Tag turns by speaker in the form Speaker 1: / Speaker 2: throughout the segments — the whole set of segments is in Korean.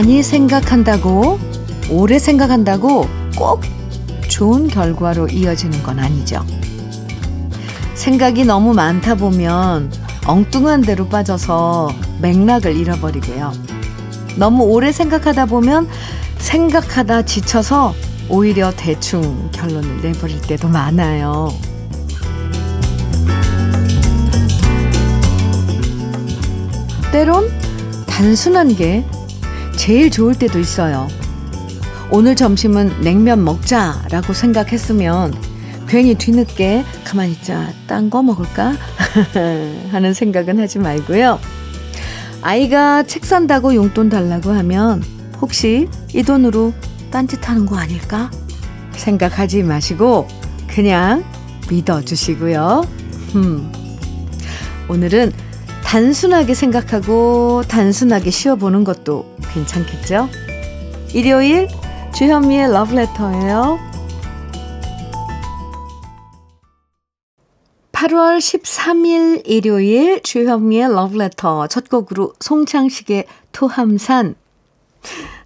Speaker 1: 많이 생각한다고, 오래 생각한다고 꼭 좋은 결과로 이어지는 건 아니죠. 생각이 너무 많다 보면 엉뚱한 데로 빠져서 맥락을 잃어버리고요. 너무 오래 생각하다 보면 생각하다 지쳐서 오히려 대충 결론을 내버릴 때도 많아요. 때론 단순한 게 제일 좋을 때도 있어요. 오늘 점심은 냉면 먹자라고 생각했으면 괜히 뒤늦게 가만히 있자 딴 거 먹을까 하는 생각은 하지 말고요. 아이가 책 산다고 용돈 달라고 하면 혹시 이 돈으로 딴짓하는 거 아닐까 생각하지 마시고 그냥 믿어주시고요. 음. 오늘은 단순하게 생각하고 단순하게 쉬어보는 것도 괜찮겠죠? 일요일 주현미의 러브레터예요. 8월 13일 일요일 주현미의 러브레터 첫 곡으로 송창식의 토함산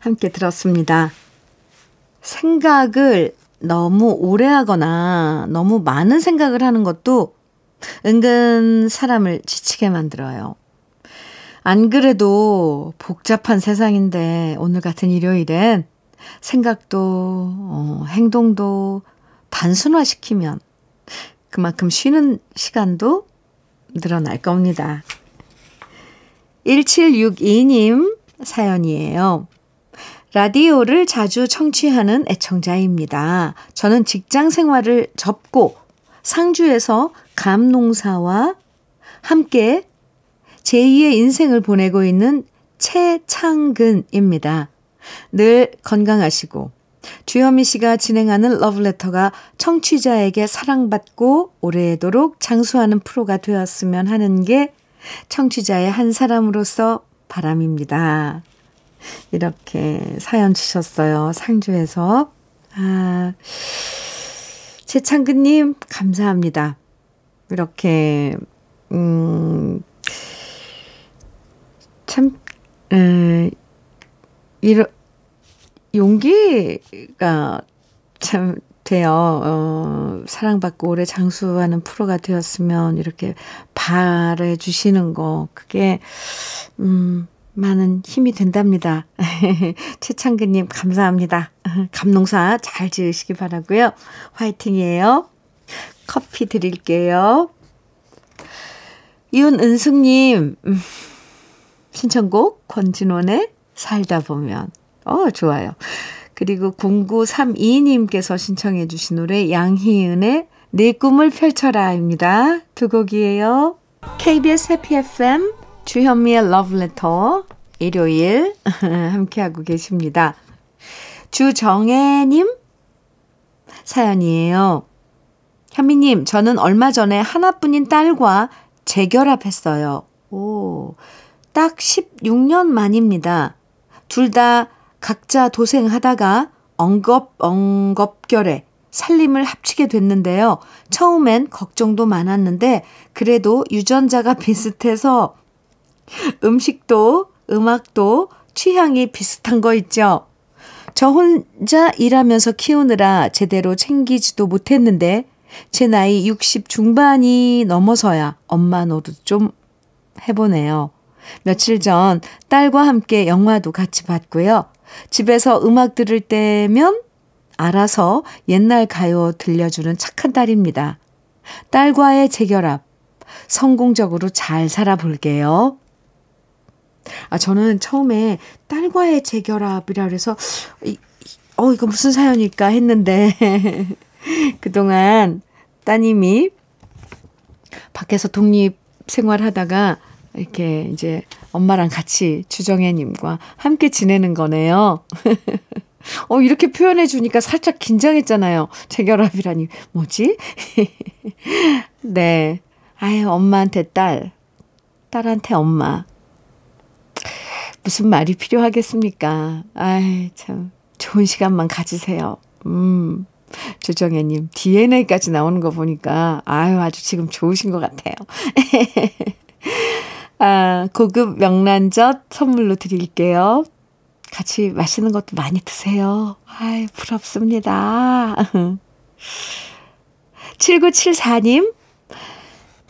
Speaker 1: 함께 들었습니다. 생각을 너무 오래 하거나 너무 많은 생각을 하는 것도 은근 사람을 지치게 만들어요. 안 그래도 복잡한 세상인데 오늘 같은 일요일엔 생각도 어, 행동도 단순화시키면 그만큼 쉬는 시간도 늘어날 겁니다. 1762님 사연이에요. 라디오를 자주 청취하는 애청자입니다. 저는 직장 생활을 접고 상주에서 감농사와 함께 제2의 인생을 보내고 있는 최창근입니다. 늘 건강하시고 주현미 씨가 진행하는 러브레터가 청취자에게 사랑받고 오래도록 장수하는 프로가 되었으면 하는 게 청취자의 한 사람으로서 바람입니다. 이렇게 사연 주셨어요. 상주에서. 아, 최창근님, 감사합니다. 이렇게, 음, 참, 음, 이런, 용기가 참 돼요. 어, 사랑받고 오래 장수하는 프로가 되었으면 이렇게 바래 주시는 거, 그게, 음, 많은 힘이 된답니다. 최창근님, 감사합니다. 감농사 잘 지으시기 바라고요 화이팅이에요. 커피 드릴게요. 이윤은숙님, 음, 신청곡 권진원의 살다 보면. 어, 좋아요. 그리고 0932님께서 신청해 주신 노래 양희은의 내 꿈을 펼쳐라입니다. 두 곡이에요. KBS 해피 FM 주현미의 러브레터 일요일 함께하고 계십니다. 주정혜님 사연이에요. 현미님, 저는 얼마 전에 하나뿐인 딸과 재결합했어요. 오, 딱 16년 만입니다. 둘 다 각자 도생하다가 엉겁, 엉겁결에 살림을 합치게 됐는데요. 처음엔 걱정도 많았는데, 그래도 유전자가 비슷해서 음식도 음악도 취향이 비슷한 거 있죠. 저 혼자 일하면서 키우느라 제대로 챙기지도 못했는데 제 나이 60 중반이 넘어서야 엄마 노릇 좀 해보네요. 며칠 전 딸과 함께 영화도 같이 봤고요. 집에서 음악 들을 때면 알아서 옛날 가요 들려주는 착한 딸입니다. 딸과의 재결합 성공적으로 잘 살아볼게요. 아, 저는 처음에 딸과의 재결합이라 그래서, 어, 이거 무슨 사연일까 했는데, 그동안 따님이 밖에서 독립 생활하다가 이렇게 이제 엄마랑 같이 주정혜님과 함께 지내는 거네요. 어, 이렇게 표현해 주니까 살짝 긴장했잖아요. 재결합이라니, 뭐지? 네. 아유, 엄마한테 딸, 딸한테 엄마. 무슨 말이 필요하겠습니까? 아이, 참. 좋은 시간만 가지세요. 음. 조정혜님, DNA까지 나오는 거 보니까, 아유, 아주 지금 좋으신 것 같아요. 아, 고급 명란젓 선물로 드릴게요. 같이 맛있는 것도 많이 드세요. 아이, 부럽습니다. 7974님,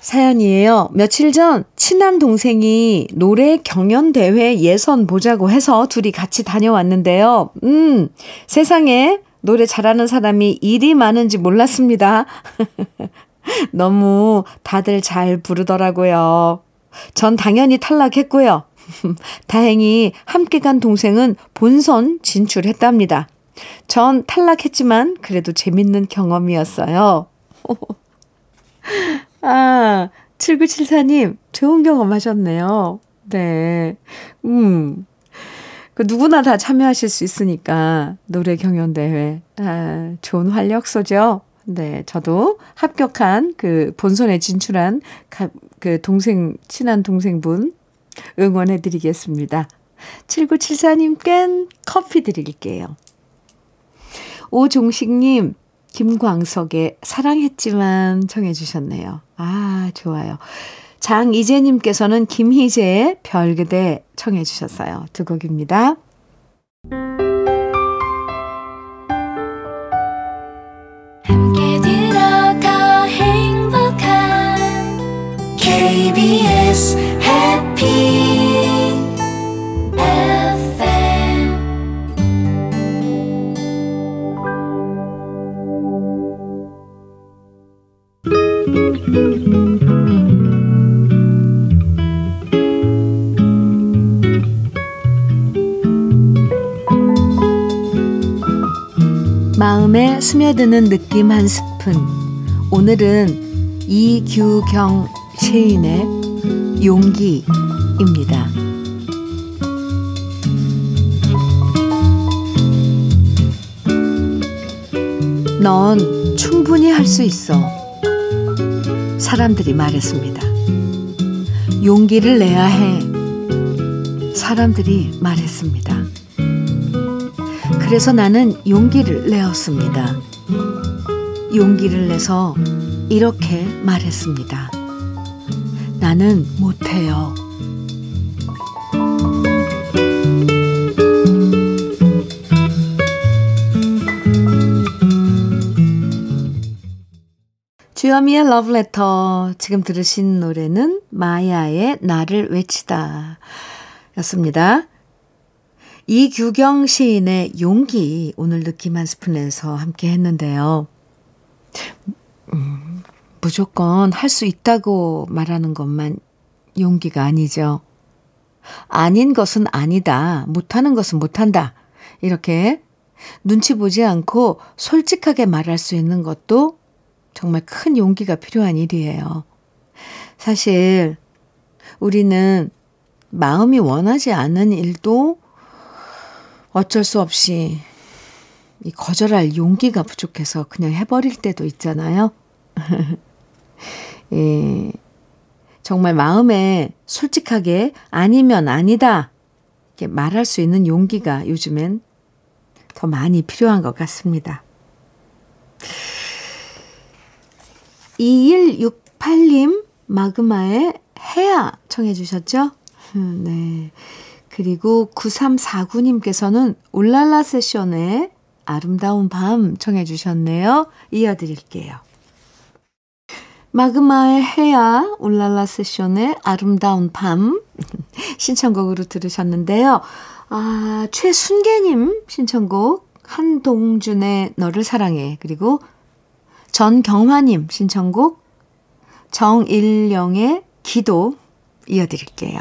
Speaker 1: 사연이에요. 며칠 전 친한 동생이 노래 경연 대회 예선 보자고 해서 둘이 같이 다녀왔는데요. 음, 세상에 노래 잘하는 사람이 일이 많은지 몰랐습니다. 너무 다들 잘 부르더라고요. 전 당연히 탈락했고요. 다행히 함께 간 동생은 본선 진출했답니다. 전 탈락했지만 그래도 재밌는 경험이었어요. 아, 7974님, 좋은 경험 하셨네요. 네. 음. 그 누구나 다 참여하실 수 있으니까, 노래 경연 대회. 아, 좋은 활력소죠? 네. 저도 합격한 그 본선에 진출한 그 동생, 친한 동생분 응원해 드리겠습니다. 7974님께 커피 드릴게요. 오종식 님, 김광석의 사랑했지만 청해 주셨네요. 아, 좋아요. 장이재님께서는 김희재의 별그대 청해 주셨어요. 두 곡입니다. 스며드는 느낌 한 스푼. 오늘은 이규경 시인의 용기입니다. 넌 충분히 할 수 있어. 사람들이 말했습니다. 용기를 내야 해. 사람들이 말했습니다. 그래서 나는 용기를 내었습니다. 용기를 내서 이렇게 말했습니다. 나는 못해요. 주여미의 러브레터. 지금 들으신 노래는 마야의 나를 외치다 였습니다. 이규경 시인의 용기 오늘 느낌 한 스푼에서 함께 했는데요. 음, 무조건 할 수 있다고 말하는 것만 용기가 아니죠. 아닌 것은 아니다. 못하는 것은 못한다. 이렇게 눈치 보지 않고 솔직하게 말할 수 있는 것도 정말 큰 용기가 필요한 일이에요. 사실 우리는 마음이 원하지 않는 일도 어쩔 수 없이 이 거절할 용기가 부족해서 그냥 해버릴 때도 있잖아요. 예, 정말 마음에 솔직하게 아니면 아니다 이렇게 말할 수 있는 용기가 요즘엔 더 많이 필요한 것 같습니다. 2168님 마그마의 해야 청해 주셨죠? 음, 네. 그리고 9349님께서는 울랄라 세션의 아름다운 밤 청해 주셨네요. 이어드릴게요. 마그마의 해야 울랄라 세션의 아름다운 밤 신청곡으로 들으셨는데요. 아, 최순계님 신청곡 한동준의 너를 사랑해 그리고 전경화님 신청곡 정일령의 기도 이어드릴게요.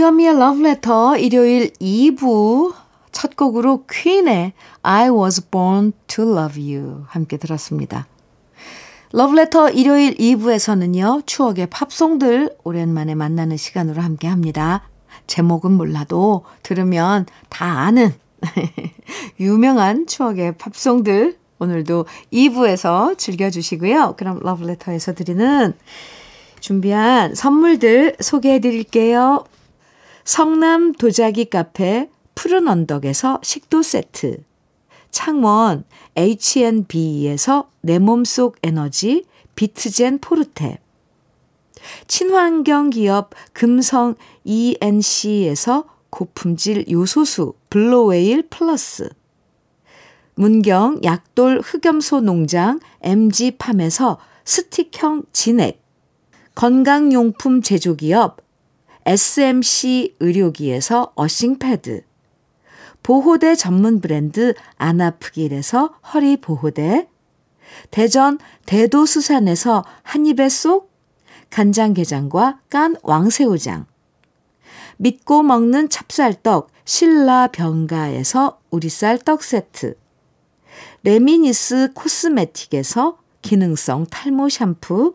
Speaker 1: 주현미의 러브레터 일요일 2부 첫 곡으로 퀸의 I was born to love you 함께 들었습니다. 러브레터 일요일 2부에서는요, 추억의 팝송들 오랜만에 만나는 시간으로 함께 합니다. 제목은 몰라도 들으면 다 아는 유명한 추억의 팝송들 오늘도 2부에서 즐겨주시고요. 그럼 러브레터에서 드리는 준비한 선물들 소개해 드릴게요. 성남 도자기 카페 푸른 언덕에서 식도 세트. 창원 H&B에서 내 몸속 에너지 비트젠 포르테. 친환경 기업 금성 ENC에서 고품질 요소수 블로웨일 플러스. 문경 약돌 흑염소 농장 MG팜에서 스틱형 진액. 건강용품 제조기업 SMC 의료기에서 어싱패드, 보호대 전문 브랜드 안아프길에서 허리 보호대, 대전 대도수산에서 한입에 쏙. 간장게장과 깐 왕새우장, 믿고 먹는 찹쌀떡 신라 병가에서 우리쌀 떡 세트, 레미니스 코스메틱에서 기능성 탈모 샴푸,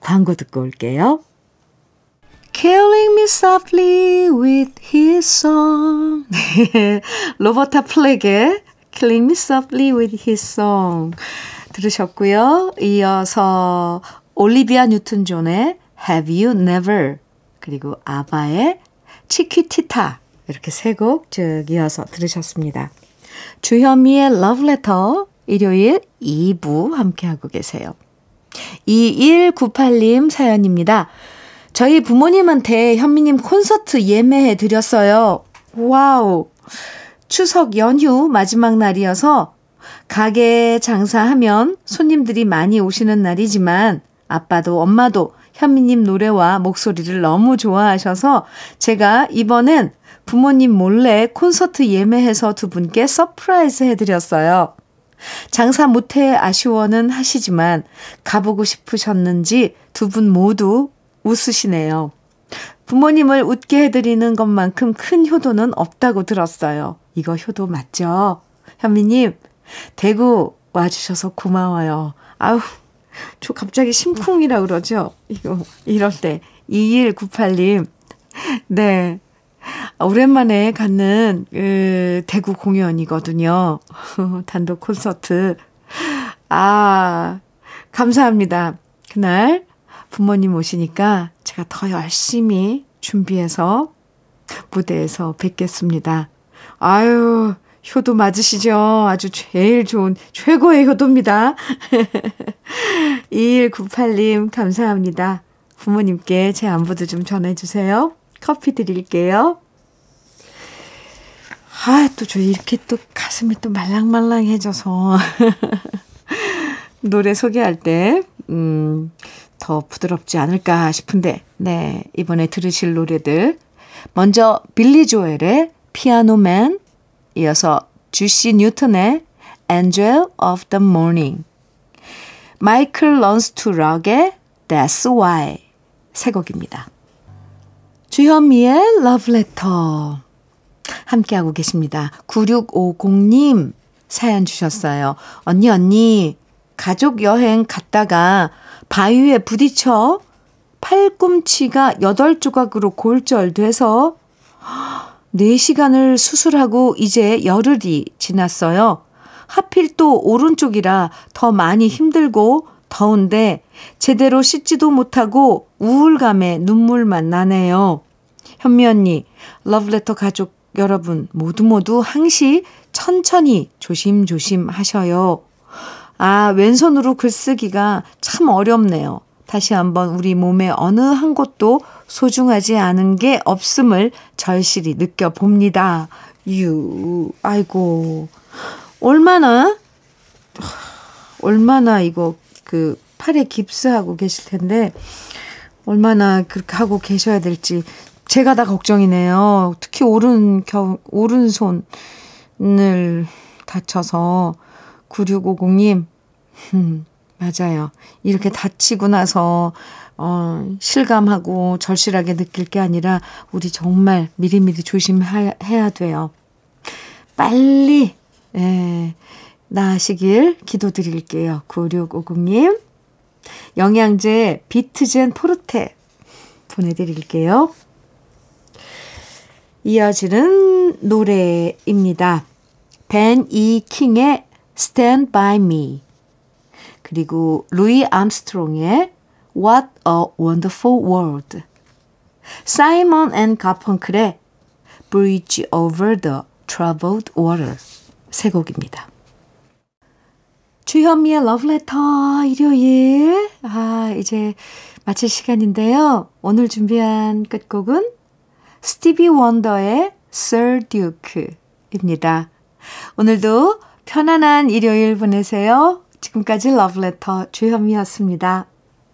Speaker 1: 광고 듣고 올게요. Killing me softly with his song. 로버타 플렉의 Killing me softly with his song 들으셨고요. 이어서 올리비아 뉴튼 존의 Have You Never 그리고 아바의 치퀴티타 이렇게 세 곡 쭉 이어서 들으셨습니다. 주현미의 Love Letter 일요일 2부 함께하고 계세요. 2198님 사연입니다. 저희 부모님한테 현미님 콘서트 예매해 드렸어요. 와우. 추석 연휴 마지막 날이어서 가게 장사하면 손님들이 많이 오시는 날이지만 아빠도 엄마도 현미님 노래와 목소리를 너무 좋아하셔서 제가 이번엔 부모님 몰래 콘서트 예매해서 두 분께 surprise 해드렸어요. 장사 못해 아쉬워는 하시지만 가보고 싶으셨는지 두 분 모두 웃으시네요. 부모님을 웃게 해드리는 것만큼 큰 효도는 없다고 들었어요. 이거 효도 맞죠? 현미님, 대구 와주셔서 고마워요. 아우, 저 갑자기 심쿵이라 그러죠? 이거, 이럴 때. 2198님, 네. 오랜만에 갖는, 그, 대구 공연이거든요. 단독 콘서트. 아, 감사합니다. 그날 부모님 오시니까 제가 더 열심히 준비해서 무대에서 뵙겠습니다. 아유, 효도 맞으시죠? 아주 제일 좋은, 최고의 효도입니다. 2198님, 감사합니다. 부모님께 제 안부도 좀 전해주세요. 커피 드릴게요. 아, 또 저 이렇게 또 가슴이 또 말랑말랑해져서. 노래 소개할 때, 음, 더 부드럽지 않을까 싶은데, 네, 이번에 들으실 노래들. 먼저 빌리 조엘의 피아노맨, 이어서 주시 뉴턴의 Angel of the Morning, 마이클 런스투 락의 That's Why 세 곡입니다. 주현미의 Love Letter 함께하고 계십니다. 9650님 사연 주셨어요. 언니 언니 가족 여행 갔다가 바위에 부딪혀 팔꿈치가 8조각으로 골절돼서 4시간을 수술하고 이제 열흘이 지났어요. 하필 또 오른쪽이라 더 많이 힘들고 더운데 제대로 씻지도 못하고 우울감에 눈물만 나네요. 현미 언니, 러브레터 가족 여러분 모두 모두 항시 천천히 조심조심 하셔요. 아, 왼손으로 글쓰기가 참 어렵네요. 다시 한번 우리 몸의 어느 한 곳도 소중하지 않은 게 없음을 절실히 느껴봅니다. 유, 아이고. 얼마나, 얼마나 이거 그 팔에 깁스하고 계실 텐데, 얼마나 그렇게 하고 계셔야 될지 제가 다 걱정이네요. 특히 오른 겨, 오른손을 다쳐서 9650님, 음, 맞아요. 이렇게 다치고 나서, 어, 실감하고 절실하게 느낄 게 아니라, 우리 정말 미리미리 조심해야 돼요. 빨리, 예, 나으시길 기도드릴게요. 9650님. 영양제 비트젠 포르테 보내드릴게요. 이어지는 노래입니다. 벤 이 킹의 Stand By Me 그리고 루이 암스트롱의 What a Wonderful World 사이먼 앤 가펑클의 Bridge Over the Troubled Water 세 곡입니다. 주현미의 러브레터 일요일 아 이제 마칠 시간인데요. 오늘 준비한 끝곡은 스티비 원더의 Sir Duke입니다. 오늘도 편안한 일요일 보내세요. 지금까지 러브레터 주현미였습니다.